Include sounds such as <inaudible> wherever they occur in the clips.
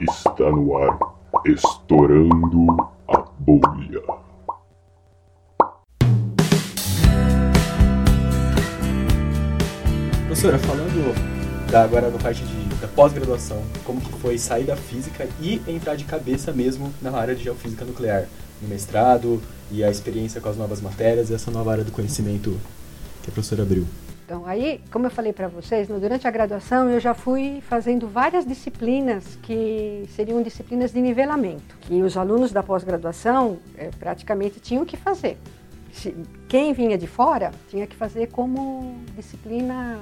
Está no ar, estourando a bolha. Professora, falando da, agora da parte de, da pós-graduação, como que foi sair da física e entrar de cabeça mesmo na área de geofísica nuclear, no mestrado e a experiência com as novas matérias e essa nova área do conhecimento que a professora abriu. Então, aí, como eu falei para vocês, no, durante a graduação eu já fui fazendo várias disciplinas que seriam disciplinas de nivelamento, que os alunos da pós-graduação é, praticamente tinham que fazer. Se, quem vinha de fora tinha que fazer como disciplina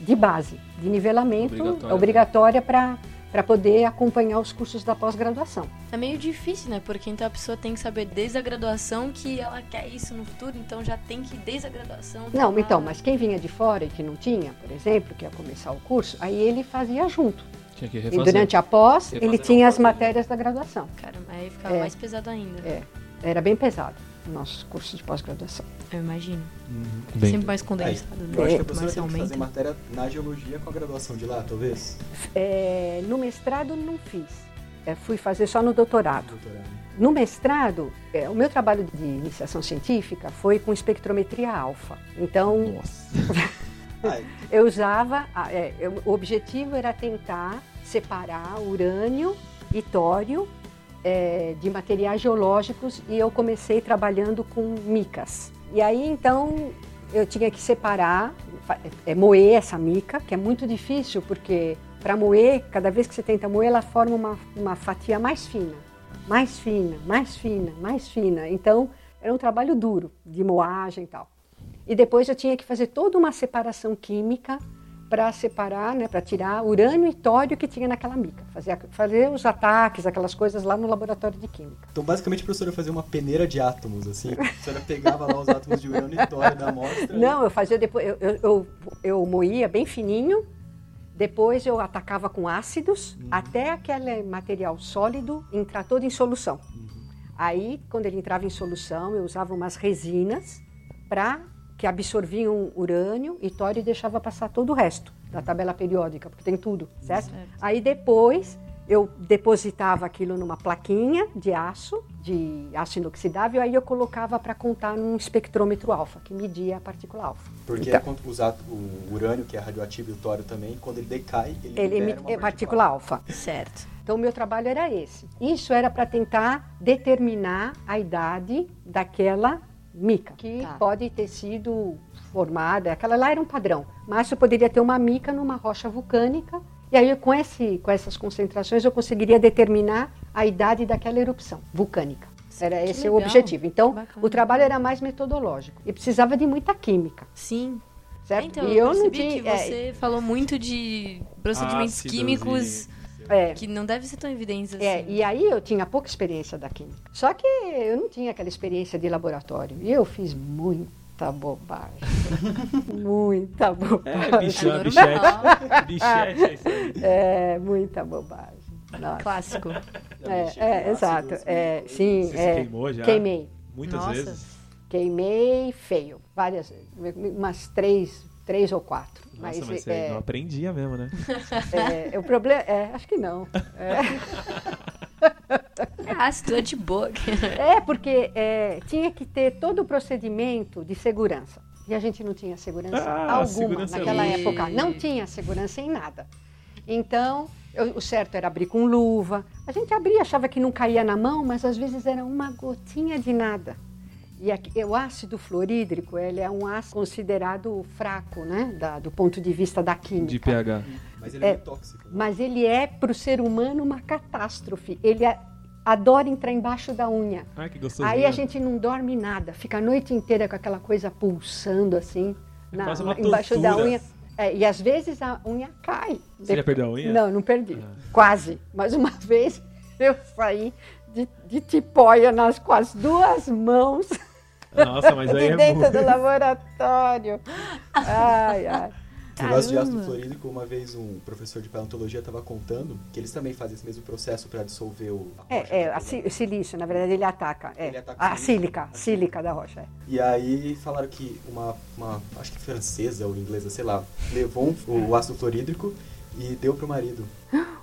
de base, de nivelamento, Obrigatória. obrigatória para para poder acompanhar os cursos da pós-graduação. É meio difícil, né? Porque então a pessoa tem que saber desde a graduação que ela quer isso no futuro, então já tem que desde a graduação. Não, então, lá. mas quem vinha de fora e que não tinha, por exemplo, que ia começar o curso, aí ele fazia junto. Tinha que E refazer. durante a pós, Refazer ele tinha as matérias da graduação. Caramba, aí ficava É. mais pesado ainda. É, era bem pesado o nosso curso de pós-graduação. Eu imagino. Uhum. Bem, Sempre mais condensado, Aí, eu acho que a né? professora Mais tem que fazer matéria na geologia com a graduação de lá, talvez? É, no mestrado não fiz, É, fui fazer só no doutorado. Doutorado. No mestrado, é, o meu trabalho de iniciação científica foi com espectrometria alfa. Então, Nossa. <laughs> Eu usava, a- é, eu- o objetivo era tentar separar urânio e tório é, de materiais geológicos e eu comecei trabalhando com micas. E aí então eu tinha que separar, é, moer essa mica, que é muito difícil porque para moer, cada vez que você tenta moer, ela forma uma, uma fatia mais fina, mais fina, mais fina, mais fina. Então era um trabalho duro de moagem e tal. E depois eu tinha que fazer toda uma separação química para separar, né, para tirar urânio e tório que tinha naquela mica. Fazer, fazer os ataques, aquelas coisas lá no laboratório de química. Então, basicamente, a professora fazia uma peneira de átomos, assim. A professora pegava lá os átomos de urânio e tório da amostra. Não, eu fazia depois, eu, eu, eu, eu moía bem fininho, depois eu atacava com ácidos, até aquele material sólido entrar todo em solução. Aí, quando ele entrava em solução, eu usava umas resinas para que absorviam urânio e tório e deixava passar todo o resto da tabela periódica, porque tem tudo, certo? Certo. Aí depois eu depositava aquilo numa plaquinha de aço, de aço inoxidável, aí eu colocava para contar num espectrômetro alfa, que media a partícula alfa. Porque Então. quando os átomos- o urânio, que é radioativo, e o tório também, quando ele decai, ele, Ele libera emite uma é, partícula alfa. Certo. Então, o meu trabalho era esse. Isso era para tentar determinar a idade daquela mica, que Tá. pode ter sido formada, aquela lá era um padrão, mas eu poderia ter uma mica numa rocha vulcânica, e aí com, esse, com essas concentrações eu conseguiria determinar a idade daquela erupção vulcânica. Era Que esse o legal. objetivo. Então, bacana. o trabalho era mais metodológico e precisava de muita química, Sim. certo? Então, e eu, não percebi tinha. que é, você falou muito de procedimentos Ácidos químicos é, que não devem ser tão evidentes assim. É, e aí eu tinha pouca experiência da química. Só que eu não tinha aquela experiência de laboratório. E eu fiz muita bobagem. <laughs> muita bobagem. É, bichão, É bichete. normal. Bichete, é. É, muita bobagem. Nossa. Clássico. É, é, exato. É, sim, Você se é, queimou já? queimei. Muitas Nossa. vezes. Queimei feio. Várias vezes. Umas três, três ou quatro. Nossa, mas, mas você é, não aprendia mesmo, né? <laughs> é, o problema. É, acho que não. É. É ácido, é de boa. <laughs> É, porque é, tinha que ter todo o procedimento de segurança. E a gente não tinha segurança Ah, alguma segurança naquela é- época. Não tinha segurança em nada. Então, eu- o certo era abrir com luva. A gente abria, achava que não caía na mão, mas às vezes era uma gotinha de nada. E aqui- o ácido fluorídrico, ele é um ácido considerado fraco, né? da- do ponto de vista da química. De pH. Mas ele é, É. tóxico. né? Mas ele é, para o ser humano, uma catástrofe. Ele a- adora entrar embaixo da unha. Ai, que gostosinho. Aí a gente não dorme nada, fica a noite inteira com aquela coisa pulsando assim, na- quase uma embaixo da tortura. unha. É, e às vezes a unha cai. Você já perdeu a unha? Não, não perdi. Ah. Quase. Mas uma <laughs> vez eu saí de, de tipóia nas, com as duas mãos <laughs> Nossa, mas aí de é dentro muito. do laboratório. Ai, ai. No negócio de ácido fluorídrico, uma vez um professor de paleontologia estava contando que eles também fazem esse mesmo processo para dissolver o, a rocha. É, é, né? a o silício, na verdade, ele ataca. É, Ele ataca a sílica, sílica da rocha. é. E aí falaram que uma, uma acho que francesa ou inglesa, sei lá, levou um- o ácido fluorídrico e deu pro marido.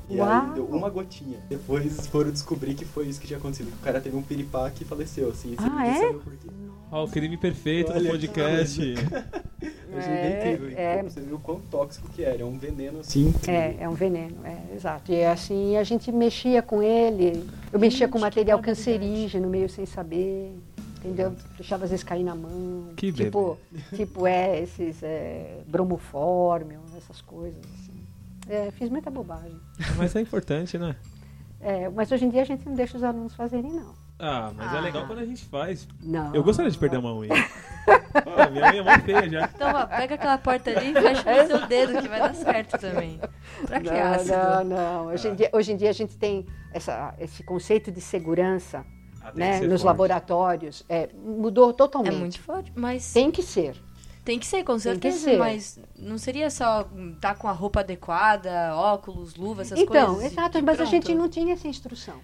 E Uau. aí deu uma gotinha. Depois foram descobrir que foi isso que tinha acontecido. Que o cara teve um piripaque e faleceu, assim. e Ah, é? por quê. Ó, o crime perfeito Olha do podcast. Eu achei bem É, incrível. é. Você viu o quão tóxico que era. É um veneno, assim. É, é um veneno, é, exato. E assim, a gente mexia com ele, eu mexia com material cancerígeno, meio sem saber, entendeu? Deixava às vezes cair na mão. Que tipo, tipo, é, esses é, bromofórmio, essas coisas, assim. É, fiz muita bobagem. Mas é importante, né? É, mas hoje em dia a gente não deixa os alunos fazerem, não. Ah, mas é Ah. legal quando a gente faz. Não. Eu gostaria de perder uma unha. Minha unha é mó feia já. Então, ó, pega aquela porta ali e fecha no seu dedo que vai dar certo também. Pra que Não, ácido? não, não. Hoje em, dia, hoje em dia a gente tem essa, esse conceito de segurança Ah, né, nos forte. laboratórios. É, mudou É totalmente. muito forte, mas Tem que ser. tem que ser, com Tem que certeza. ser. Mas não seria só estar com a roupa adequada, óculos, luvas, essas então, coisas. e- exato, mas a pronto. gente não tinha essa instrução.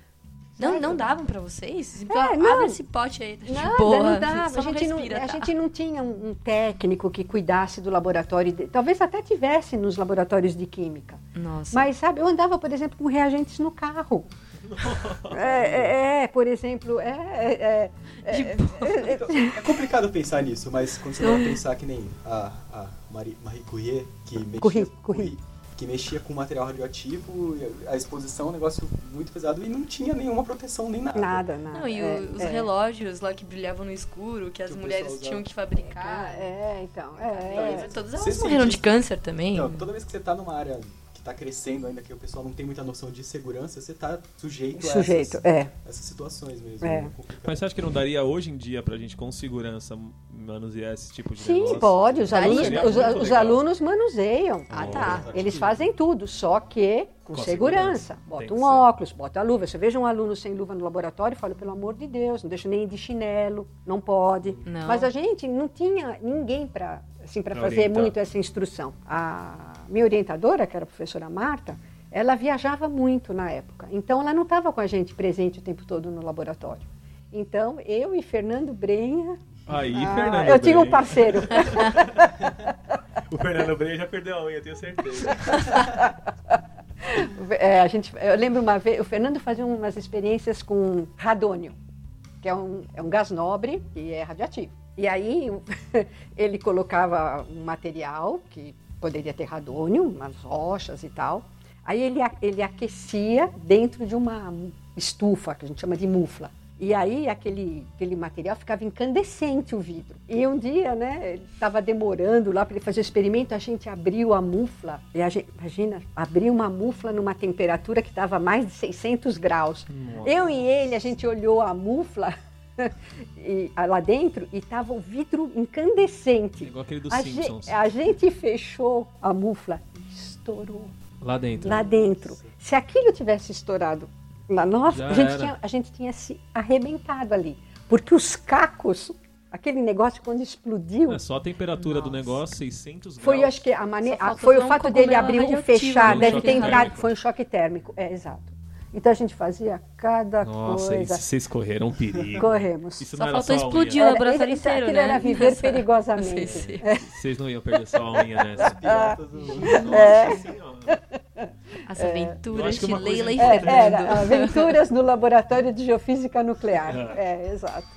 Não, não davam pra vocês? Então, É, abre não. esse pote aí, tá de Nada, boa. não dava. A gente não, respira, a tá? gente não tinha um, um técnico que cuidasse do laboratório. de- talvez até tivesse nos laboratórios de química. Nossa. Mas, sabe, eu andava, por exemplo, com reagentes no carro. <laughs> É, é, é, por exemplo, é, é, é, é, Então, é complicado pensar nisso, mas quando você vai pensar que nem a, a Marie, Marie Curie, que mexia, Curie, Curie. Que mexia com material radioativo, a exposição é um negócio muito pesado e não tinha nenhuma proteção nem nada. nada, nada. Não, e o- é, os é. relógios lá que brilhavam no escuro, que as Que o mulheres tinham que fabricar. Ah, é, então. É, isso- Todas Ser elas morreram de câncer também. Então, toda vez que você tá numa área que tá crescendo ainda, que o pessoal não tem muita noção de segurança, você tá sujeito, sujeito, a essas, é. essas situações mesmo. É. É complicado. Mas você acha que não daria hoje em dia pra gente com segurança manusear esse tipo de Sim, negócio? pode. Os alunos, os, os alunos manuseiam. Ah, tá. Eles fazem tudo, só que com, Com segurança. segurança. Tem Bota que um ser. óculos, bota a luva. Você veja um aluno sem luva no laboratório, fala, pelo amor de Deus, não deixa nem ir de chinelo, não pode. Não. Mas a gente não tinha ninguém para assim, Pra fazer orientar. muito essa instrução. A minha orientadora, que era a professora Marta, ela viajava muito na época. Então ela não estava com a gente presente o tempo todo no laboratório. Então, eu e Fernando Brenha. Aí, ah, Fernando. eu tinha um Brenha. parceiro. <laughs> O Fernando Brenha já perdeu a unha, tenho certeza. <laughs> É, a gente, eu lembro uma vez, o Fernando fazia umas experiências com radônio, que é um, é um gás nobre e é radioativo. E aí <laughs> ele colocava um material que poderia ter radônio, umas rochas e tal. Aí ele, ele aquecia dentro de uma estufa, que a gente chama de mufla. E aí aquele, aquele material ficava incandescente o vidro. E um dia, né, ele estava demorando lá para ele fazer o experimento, a gente abriu a mufla. E a gente, imagina, abriu uma mufla numa temperatura que estava mais de 600 graus. Eu e ele, a gente olhou a mufla <laughs> e, ah, lá dentro e estava o vidro incandescente. Igual aquele dos A Simpsons. gente, a gente fechou a mufla e estourou Lá dentro. lá dentro. Se aquilo tivesse estourado na nossa, a gente, tinha, a gente tinha se arrebentado ali. Porque os cacos, aquele negócio quando explodiu, É só a temperatura do Nossa. negócio, 600 graus. foi, acho que a maneira, foi o um fato dele abrir ou radioativo, fechar, né? deve Choque ter entrado, foi um choque térmico, é exato. Então a gente fazia cada Nossa, coisa. isso, vocês correram um perigo. Corremos. Isso Só era faltou explodir o laboratório isso- inteiro, aquilo né? era viver <laughs> Nessa- perigosamente. Se- Vocês não iam perder só a unha nessa. Piratas do- Nossa É. senhora. As Eu aventuras de Leila e É, Fernando. era aventuras no laboratório de geofísica nuclear. <laughs> É. É, exato.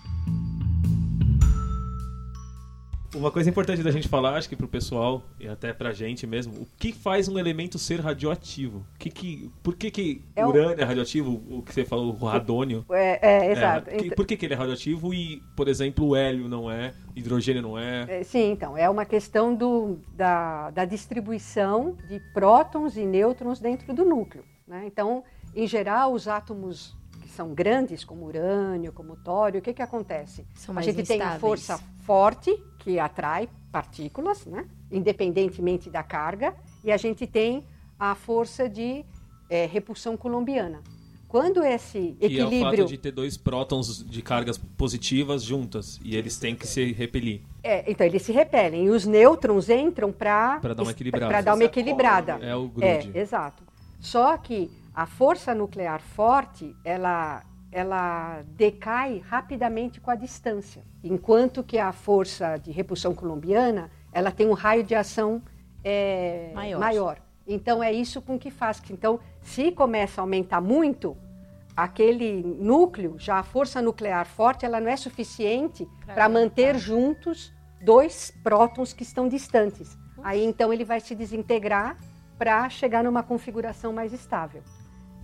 Uma coisa importante da gente falar, acho que pro pessoal e até pra gente mesmo, o que faz um elemento ser radioativo? O que que, por que que É urânio é radioativo? O que você falou, o radônio? É, é, exato. É, que- Então- por que, que ele é radioativo e, por exemplo, o hélio não é, hidrogênio não é? É, Sim, então, é uma questão do, da, da distribuição de prótons e nêutrons dentro do núcleo. né? Então, em geral, os átomos são grandes, como urânio, como tório, o que, que acontece? São a gente tem a instáveis. força forte, que atrai partículas, né? independentemente da carga, e a gente tem a força de eh, repulsão colombiana. Quando esse Que é o equilíbrio... fato de ter dois prótons de cargas positivas juntas e eles têm que se repelir. É, então, eles se repelem e os nêutrons entram para Pra dar uma equilibrada. Para dar uma equilibrada. É o É, grude. exato. Só que a força nuclear forte, ela, ela decai rapidamente com a distância, enquanto que a força de repulsão colombiana, ela tem um raio de ação é, Maior. Então é isso com que faz. Então, se começa a aumentar muito, aquele núcleo, já a força nuclear forte, ela não é suficiente para manter juntos dois prótons que estão distantes. Aí então ele vai se desintegrar para chegar numa configuração mais estável.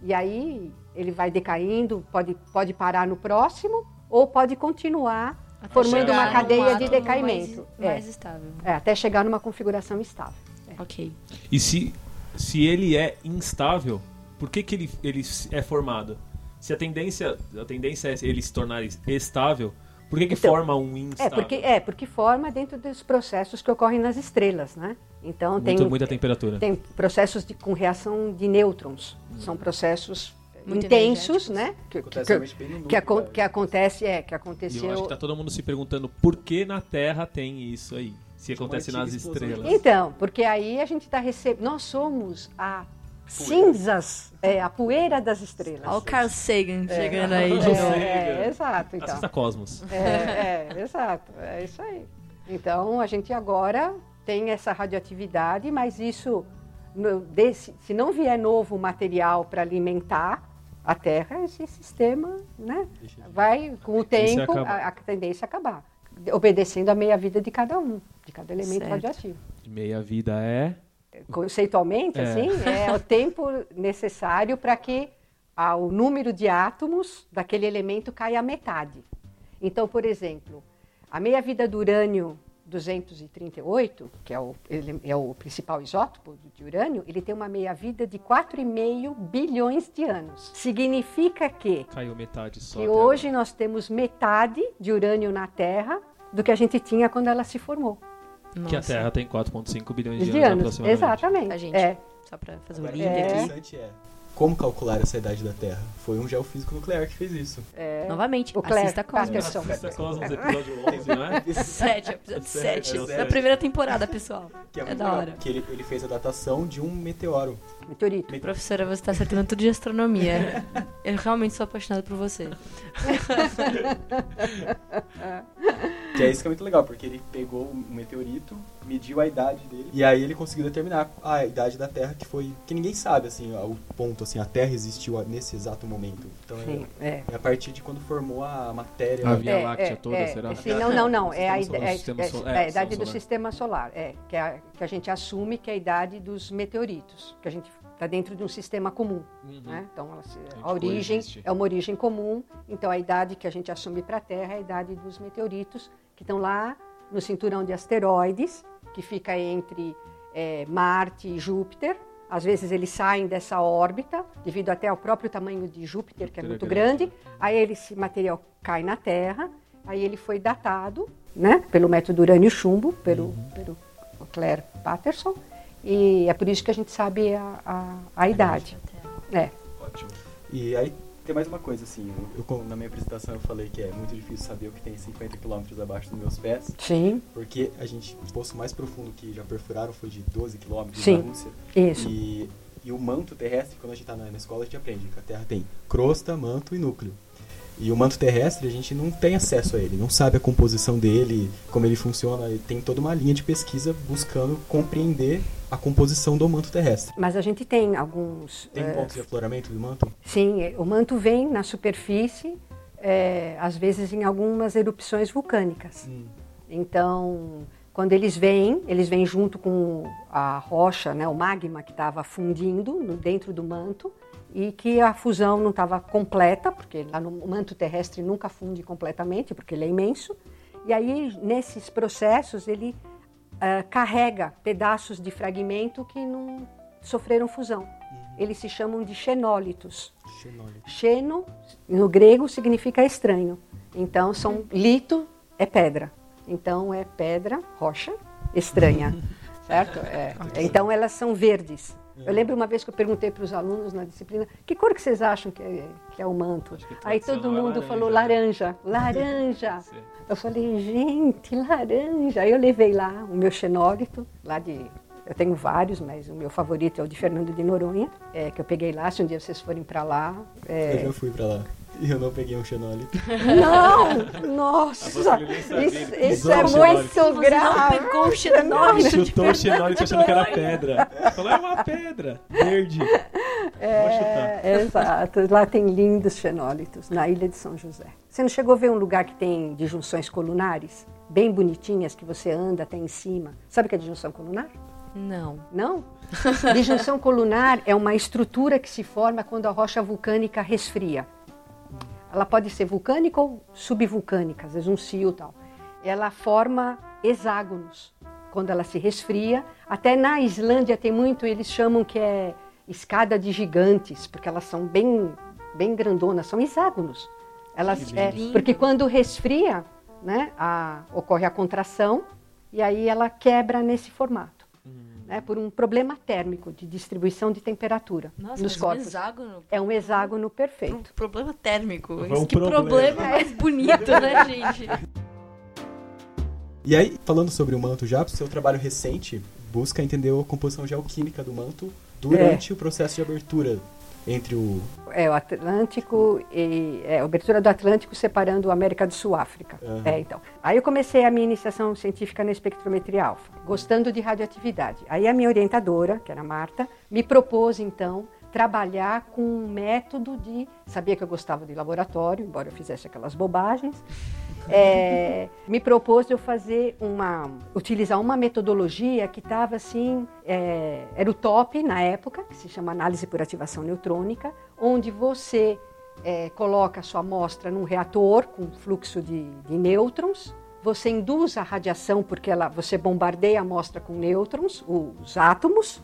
E aí ele vai decaindo, pode, pode parar no próximo ou pode continuar Até formando uma cadeia de decaimento. Mais, É. mais estável. É, até chegar numa configuração estável. Ok. E se, se ele é instável, por que, que ele, ele é formado? Se a tendência, a tendência é ele se tornar estável, por que, que Então, forma um É instável? porque, é, porque forma dentro dos processos que ocorrem nas estrelas, né? Então tem, Muito- muita temperatura. tem processos de, com reação de nêutrons. São processos Muito intensos, né? Que, Acontece que, né? que acontece, é, que E aconteceu. eu acho que tá todo mundo se perguntando por que na Terra tem isso aí. Se acontece nas estrelas. Então, porque aí a gente está recebendo. Nós somos a cinzas, é, a poeira das estrelas. Olha o Carl Sagan chegando aí de Carl novo. Sagan. É, é, exato. Então. Assista Cosmos. É, é, exato, é isso aí. Então a gente agora tem essa radioatividade, mas isso, se não vier novo material para alimentar a Terra, esse sistema né, vai, com o tempo, a, a tendência é acabar, obedecendo a meia-vida de cada um, de cada elemento Certo. radioativo. Meia vida é. Conceitualmente, É. assim, é o <laughs> tempo necessário para que ah, o número de átomos daquele elemento caia à metade. Então, por exemplo, a meia-vida do urânio 238, que é o, ele é o principal isótopo de urânio, ele tem uma meia-vida de 4,5 bilhões de anos. Significa que, Caiu metade só. que hoje nós temos metade de urânio na Terra do que a gente tinha quando ela se formou. agora. Que a Nossa. Terra tem 4,5 bilhões de, De anos, anos, aproximadamente. exatamente. A gente. É. Só pra fazer Agora, link É. aqui. interessante é como calcular essa idade da Terra. Foi um geofísico nuclear que fez isso. É. Novamente, O Claire assista Cosmos. Patterson. Assista Cosmos, episódio 11, não é? 7, <laughs> episódio Sete, 7. é o Da sete. primeira temporada, pessoal. Que é, É da legal, hora. Que ele, ele fez a datação de um meteoro. Meteorito. Professora, você tá acertando tudo de astronomia. Eu realmente sou apaixonada por você. <laughs> Que é isso que é muito legal, porque ele pegou um meteorito, mediu a idade dele, e aí ele conseguiu determinar a idade da Terra, que foi. que ninguém sabe, assim, o ponto, assim, a Terra existiu a- nesse exato momento. Então Sim, é, é. é a partir de quando formou a matéria. A Via É, Láctea é, toda, é, será? sim, não, não, não. É a, é, é, é a É, idade do sistema solar. É, que, a, que a gente assume que é a idade dos meteoritos, que a gente está dentro de um sistema comum. Uhum. Né? Então, ela gente a origem coexiste. é uma origem comum. Então, a idade que a gente assume para a Terra é a idade dos meteoritos, que estão lá no cinturão de asteroides, que fica entre é, Marte e Júpiter. Às vezes eles saem dessa órbita, devido até ao próprio tamanho de Júpiter, que é é muito grande. grande. Aí ele- esse material cai na Terra, aí ele foi datado né, pelo método urânio-chumbo, pelo, Uhum. pelo Claire Patterson, e é por isso que a gente sabe a, a, a idade. É. Ótimo. E aí tem mais uma coisa, assim, eu, eu- na minha apresentação eu falei que é muito difícil saber o que tem 50 quilômetros abaixo dos meus pés, Sim, porque a gente, o poço mais profundo que já perfuraram foi de 12 quilômetros Sim. na Rússia. isso. E, e o manto terrestre, quando a gente está na, na escola, a gente aprende que a Terra tem crosta, manto e núcleo. E o manto terrestre, a gente não tem acesso a ele, não sabe a composição dele, como ele funciona. E tem toda uma linha de pesquisa buscando compreender a composição do manto terrestre. Mas a gente tem alguns. Tem eh, pontos de afloramento do manto? Sim, o manto vem na superfície, eh, às vezes em algumas erupções vulcânicas. Então, quando eles vêm, eles vêm junto com a rocha, né, o magma que estava fundindo dentro do manto e que a fusão não estava completa, porque lá no manto terrestre nunca funde completamente, porque ele é imenso. E aí, nesses processos, ele ah, carrega pedaços de fragmento que não sofreram fusão. Eles se chamam de xenólitos. Xenólito. Xeno, no grego, significa estranho. Então, são lito é pedra. Então, é pedra, rocha, estranha. <laughs> certo? É. Então, elas são verdes. Eu lembro uma vez que eu perguntei para os alunos na disciplina que cor que vocês acham que é, que é o manto? Aí todo mundo laranja, falou laranja, laranja. <laughs> Eu falei, gente, laranja. Aí eu levei lá o meu xenólito, lá de. Eu tenho vários, mas o meu favorito é o de Fernando de Noronha, é, que eu peguei lá. Se um dia vocês forem para lá, é, Eu já fui pra lá. E eu não peguei um xenólito. Não! Nossa! Isso, isso é muito Você não grave! pegou o xenólito. Chutou o xenólito achando que era pedra. Falou, é uma pedra. Verde. É, exato. Lá tem lindos fenólitos, na ilha de São José. Você não chegou a ver um lugar que tem disjunções colunares? Bem bonitinhas, que você anda até em cima. Sabe o que é disjunção colunar? Não. Não? Disjunção colunar é uma estrutura que se forma quando a rocha vulcânica resfria. Ela pode ser vulcânica ou subvulcânica, às vezes um cio e tal. Ela forma hexágonos quando ela se resfria. Até na Islândia tem muito, eles chamam que é escada de gigantes, porque elas são bem, bem grandonas, são hexágonos. Elas, é, porque quando resfria, né, a- ocorre a contração e aí ela quebra nesse formato. Né, por um problema térmico de distribuição de temperatura Nossa, nos mas um corpos. hexágono. É um hexágono Um perfeito. problema térmico. Isso um que problema. problema mais bonito, né, <laughs> gente? E aí, falando sobre o manto já, o seu trabalho recente busca entender a composição geoquímica do manto durante o processo de abertura entre o... É o Atlântico e é, a abertura do Atlântico separando a América do Sul África. Aham. É, então. Aí eu comecei a minha iniciação científica na espectrometria alfa, gostando de radioatividade. Aí a minha orientadora, que era a Marta, me propôs então trabalhar com um método de sabia que eu gostava de laboratório, embora eu fizesse aquelas bobagens. É, me propôs eu fazer uma utilizar uma metodologia que estava assim é, era o top na época que se chama análise por ativação neutrônica onde você é, coloca a sua amostra num reator com fluxo de, de nêutrons você induz a radiação porque ela, você bombardeia a amostra com nêutrons os átomos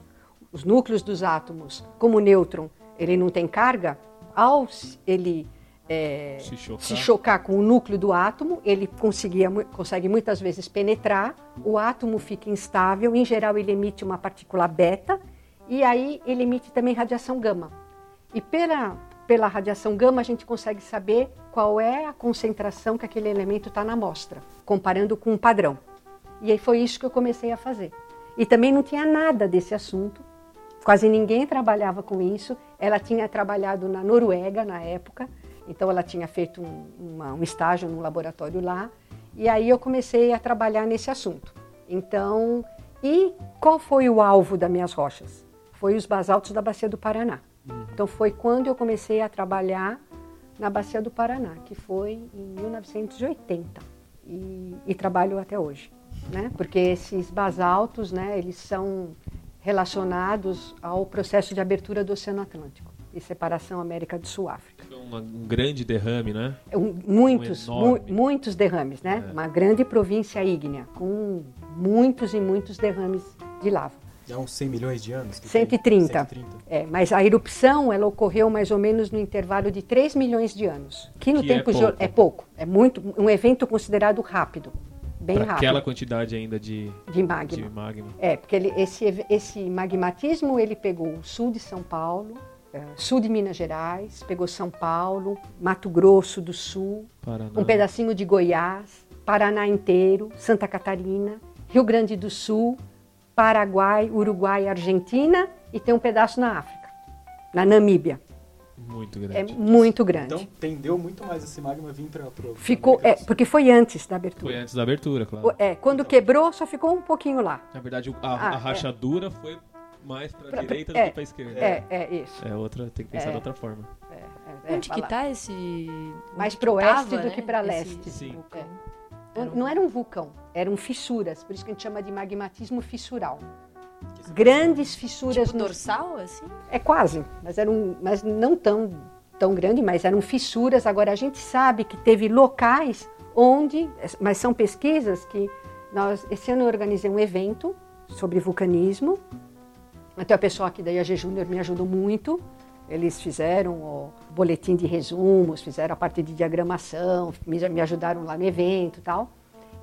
os núcleos dos átomos como o nêutron ele não tem carga ao ele é, Se chocar. se chocar com o núcleo do átomo, ele conseguia, consegue muitas vezes penetrar, o átomo fica instável, em geral ele emite uma partícula beta, e aí ele emite também radiação gama. E pela, pela radiação gama a gente consegue saber qual é a concentração que aquele elemento está na amostra, comparando com um padrão. E aí foi isso que eu comecei a fazer. E também não tinha nada desse assunto, quase ninguém trabalhava com isso. Ela tinha trabalhado na Noruega na época, então ela tinha feito um, uma- um estágio num laboratório lá. E aí eu comecei a trabalhar nesse assunto. Então, e qual foi o alvo das minhas rochas? Foi os basaltos da Bacia do Paraná. Então foi quando eu comecei a trabalhar na Bacia do Paraná, que foi em 1980. E, e trabalho até hoje, né? Porque esses basaltos, né, eles são relacionados ao processo de abertura do Oceano Atlântico e separação América do Sul África. Foi uma- um grande derrame, né? É um- muitos, Um mu- muitos derrames, né? É. Uma grande província ígnea com muitos e muitos derrames de lava. Há uns 100 milhões de anos? que tem? 130. 130. É, mas a erupção ela ocorreu mais ou menos no intervalo de 3 milhões de anos, que no Que é tempo geo- pouco. é pouco, é muito um evento considerado rápido, bem Pra rápido aquela quantidade ainda de, de magma. de magma. É, porque ele- esse, esse magmatismo ele pegou o sul de São Paulo, sul de Minas Gerais, pegou São Paulo, Mato Grosso do Sul, Paraná. um pedacinho de Goiás, Paraná inteiro, Santa Catarina, Rio Grande do Sul, Paraguai, Uruguai, Argentina e tem um pedaço na África, na Namíbia. Muito É grande. muito grande. Então tendeu muito mais esse magma vir para o. Ficou, é, porque foi antes da abertura. Foi antes da abertura, claro. É, quando quebrou, só ficou um pouquinho lá. Na verdade, a, Ah, a é. rachadura foi mais pra, Pra- direita do é, que pra esquerda. É, é isso. É outra, tem que pensar É. de outra forma. É, Onde que tá esse. Mais que pro oeste tava, do que pra esse leste. Sim. vulcão? Não- Era um- Não era um vulcão, eram fissuras, por isso que a gente chama de magmatismo fissural. Grandes fissuras Tipo no- dorsal, assim? É quase, mas eram, mas não tão tão grande, mas eram fissuras. Agora a gente sabe que teve locais onde, mas são pesquisas que nós esse ano eu organizei um evento sobre vulcanismo. Até o pessoal aqui da IAG Júnior me ajudou muito. Eles fizeram o boletim de resumos, fizeram a parte de diagramação, me, ajudaram lá no evento e tal.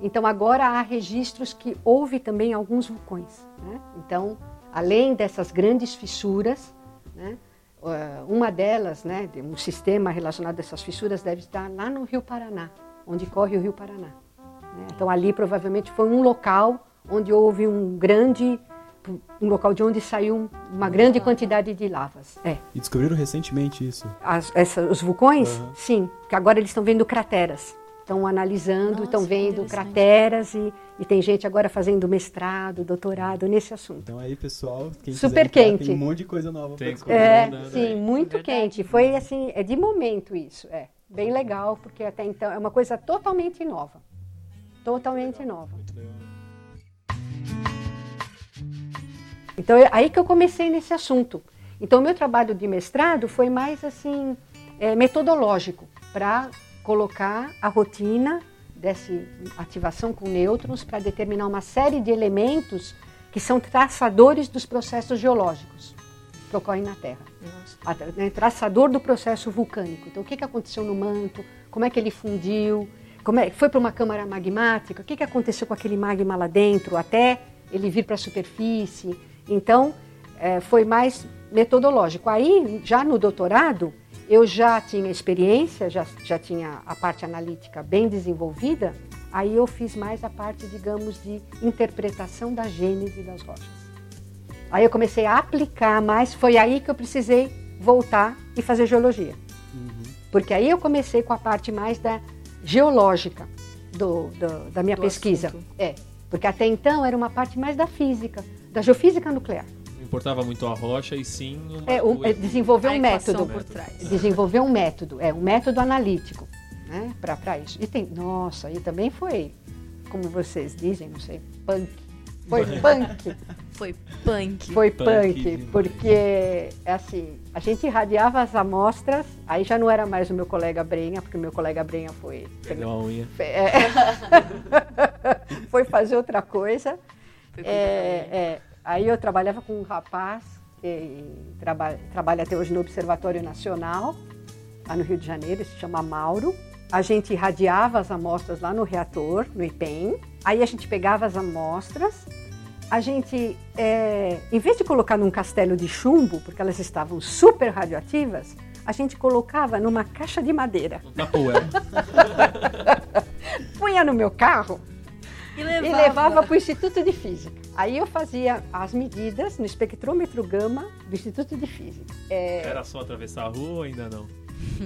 Então agora há registros que houve também alguns vulcões. Né? Então, além dessas grandes fissuras, né, eh, uma delas, né, um sistema relacionado a essas fissuras deve estar lá no Rio Paraná, onde corre o Rio Paraná. né? Então ali provavelmente foi um local onde houve um grande um local de onde saiu uma grande quantidade de lavas. É. E descobriram recentemente isso. As- essa- os vulcões, Aham. sim, que agora eles estão vendo crateras. Estão analisando, estão vendo crateras e, e tem gente agora fazendo mestrado, doutorado nesse assunto. Então aí, pessoal, quem Super quiser quente. tem um monte de coisa nova coisa descobrir. É, andando sim, aí. muito Verdade. quente. Foi assim, é de momento isso, é. Bem legal, porque até então é uma coisa totalmente nova. Totalmente nova. Muito legal. Então é aí que eu comecei nesse assunto. Então o meu trabalho de mestrado foi mais assim é, metodológico para colocar a rotina dessa ativação com nêutrons para determinar uma série de elementos que são traçadores dos processos geológicos que ocorrem na Terra. Nossa. Né, traçador do processo vulcânico. Então, o que, que aconteceu no manto? Como é que ele fundiu? Como é, foi para uma câmara magmática? O que, que aconteceu com aquele magma lá dentro até ele vir para a superfície? Então, eh, foi mais metodológico. Aí, já no doutorado, eu já tinha experiência, já, já tinha a parte analítica bem desenvolvida. Aí eu fiz mais a parte, digamos, de interpretação da gênese das rochas. Aí eu comecei a aplicar mais, foi aí que eu precisei voltar e fazer geologia. Porque aí eu comecei com a parte mais da geológica do, do- da minha Do pesquisa. assunto. É, porque até então era uma parte mais da física, da geofísica nuclear. Não importava muito a rocha e sim uma, É, o- é, desenvolver A um método. por trás. Desenvolver um método, é, um método analítico, né, para isso. E tem, nossa, e também foi, como vocês dizem, não sei, punk. Foi punk. <laughs> Foi punk. Foi Punk punk, porque é assim, a gente irradiava as amostras, aí já não era mais o meu colega Brenha, porque o meu colega Brenha foi Perdeu a unha. é, <laughs> <laughs> foi fazer outra coisa. É, é, aí eu trabalhava com um rapaz que traba, trabalha até hoje no Observatório Nacional, lá no Rio de Janeiro, se chama Mauro. A gente irradiava as amostras lá no reator, no IPEM. Aí a gente pegava as amostras, a gente, é, em vez de colocar num castelo de chumbo, porque elas estavam super radioativas, a gente colocava numa caixa de madeira. Tapoé. <laughs> Punha no meu carro E e levava. levava para o Instituto de Física. Aí eu fazia as medidas no espectrômetro gama do Instituto de Física. É, Era só atravessar a rua ou ainda não?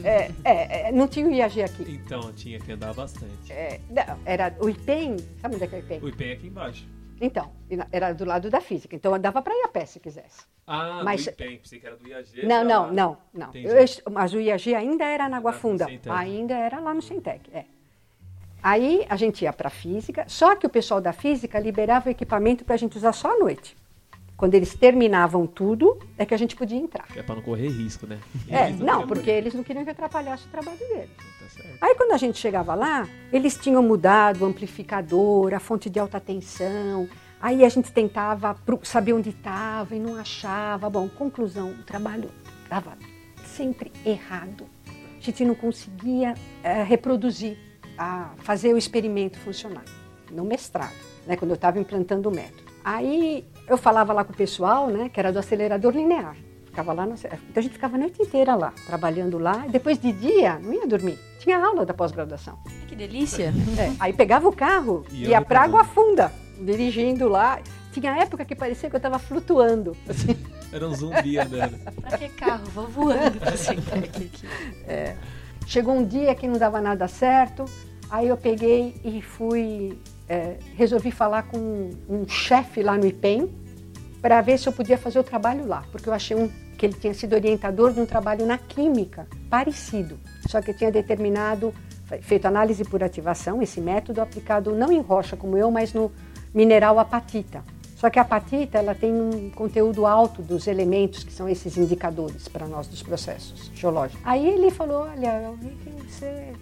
é, é, é, não tinha o IAG aqui. Então, tinha que andar bastante. É, não, era o IPEM, sabe onde é que é o IPEM? O IPEM é aqui embaixo. Então, era do lado da física, então dava para ir a pé se quisesse. Ah, Mas- do IPEM. Pensei que era do IAG. Não, não, lá. não, não. Eu- mas o IAG ainda era na Água Funda. Centec. Ainda era lá no Centec, é. Aí a gente ia para a física, só que o pessoal da física liberava o equipamento para a gente usar só à noite. Quando eles terminavam tudo, é que a gente podia entrar. É pra não correr risco, né? É, não, porque eles não queriam que atrapalhasse o trabalho deles. Tá. Aí quando a gente chegava lá, eles tinham mudado o amplificador, a fonte de alta tensão. Aí a gente tentava saber onde estava e não achava. Bom, conclusão, o trabalho estava sempre errado. A gente não conseguia eh, reproduzir, a fazer o experimento funcionar no mestrado, né, quando eu estava implantando o método. Aí eu falava lá com o pessoal, né, que era do acelerador linear. Ficava lá, no, então a gente ficava a noite inteira lá, trabalhando lá. Depois de dia, não ia dormir. Tinha aula da pós-graduação. Que delícia. É, aí pegava o carro, E ia eu pra reclamando. Água Funda, dirigindo lá. Tinha época que parecia que eu estava flutuando. assim. <laughs> Era um zumbi andando. <laughs> Pra que carro? Vou voando pra Centec aqui. Chegou um dia que não dava nada certo, aí eu peguei e fui, é, resolvi falar com um, um chefe lá no IPEM para ver se eu podia fazer o trabalho lá, porque eu achei um, que ele tinha sido orientador de um trabalho na química parecido, só que tinha determinado, fe- feito análise por ativação, esse método aplicado não em rocha como eu, mas no mineral apatita. Só que a apatita ela tem um conteúdo alto dos elementos que são esses indicadores para nós dos processos geológicos. Aí ele falou, olha, você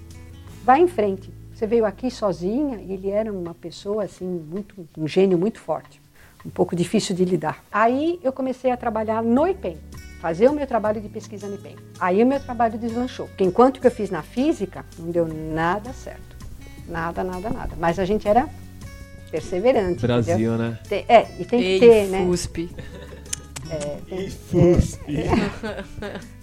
vai em frente. Você veio aqui sozinha e ele era uma pessoa assim muito um gênio muito forte, um pouco difícil de lidar. Aí eu comecei a trabalhar no IPEM, fazer o meu trabalho de pesquisa no IPEM. Aí o meu trabalho deslanchou, porque enquanto que eu fiz na física não deu nada certo, nada, nada, nada. Mas a gente era perseverante. entendeu? Brasil, né? Tem- é, e tem que Ei, ter, né? FUSP. É, tem-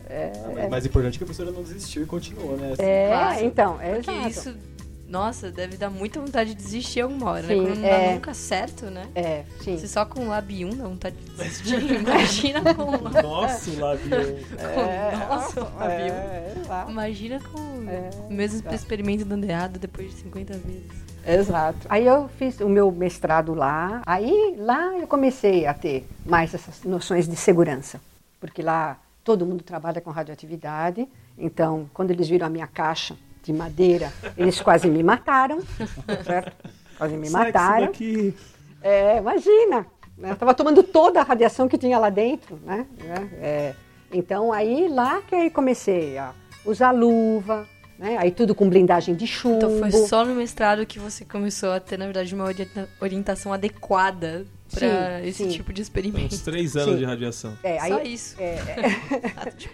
Ah, mas o mais importante é que a professora não desistiu e continuou, né? Assim, é, Claro, então, é Porque exato. isso Nossa, deve dar muita vontade de desistir alguma hora, Sim, né? Quando não é. dá nunca certo, né? É, sim. Se só com Lab 1 dá vontade de desistir, <laughs> imagina com... Nossa, o lábio. Nossa, Lab 1. é, exato. Imagina com É, o mesmo tá. experimento dando errado depois de 50 vezes. Exato. Aí eu fiz o meu mestrado lá. Aí lá eu comecei a ter mais essas noções de segurança, porque lá todo mundo trabalha com radioatividade. Então, quando eles viram a minha caixa de madeira, eles quase me mataram, certo? Quase me mataram. Aqui. É, imagina, né? eu estava tomando toda a radiação que tinha lá dentro, né? É, então aí lá que aí comecei a usar luva, né? Aí tudo com blindagem de chumbo. Então foi só no mestrado que você começou a ter, na verdade, uma orienta- orientação adequada para esse sim. tipo de Uns experimento. três anos Sim. de radiação. É, aí- Só isso. é,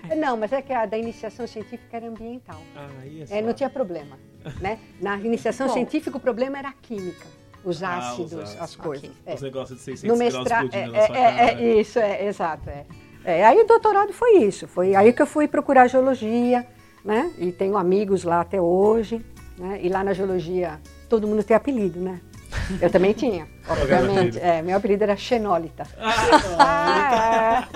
é. <laughs> <laughs> Não, mas é que a da iniciação científica era ambiental. Aí É, não tinha problema, né? Na iniciação Bom. científica o problema era a química, os Ah, os ácidos, ácidos. as coisas. Ok. É. Os negócios de 600 No graus mestrado, é, é, é, cara. é, isso, é, exato, é. É, aí o doutorado foi isso, foi aí que eu fui procurar geologia, né? E tenho amigos lá até hoje, né? E lá na geologia todo mundo tem apelido, né? Eu também tinha, obviamente. É, meu apelido era Xenólita. Ah,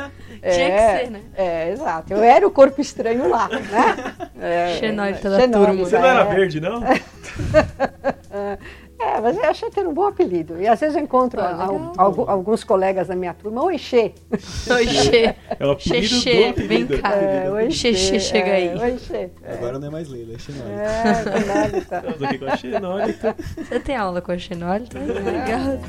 é. Tinha que É, ser, né? É, exato. Eu era o corpo estranho lá, né? <laughs> É, Xenólita da Xenólita, turma. Você não era é. verde, não? <laughs> É, mas eu achei ter um bom apelido. E às vezes eu encontro Ah, al- legal. algu- alguns colegas da minha turma, oi Xê. Oi, Xê. É o apelido Xê, do vem cá. É, oi Xê, Xê, chega é, aí. Oi Xê. É, Agora não é mais Leila, é Xenólia. é, Xenólita. Estamos aqui com a xenólita. Você tem aula com a Xenólita? Legal.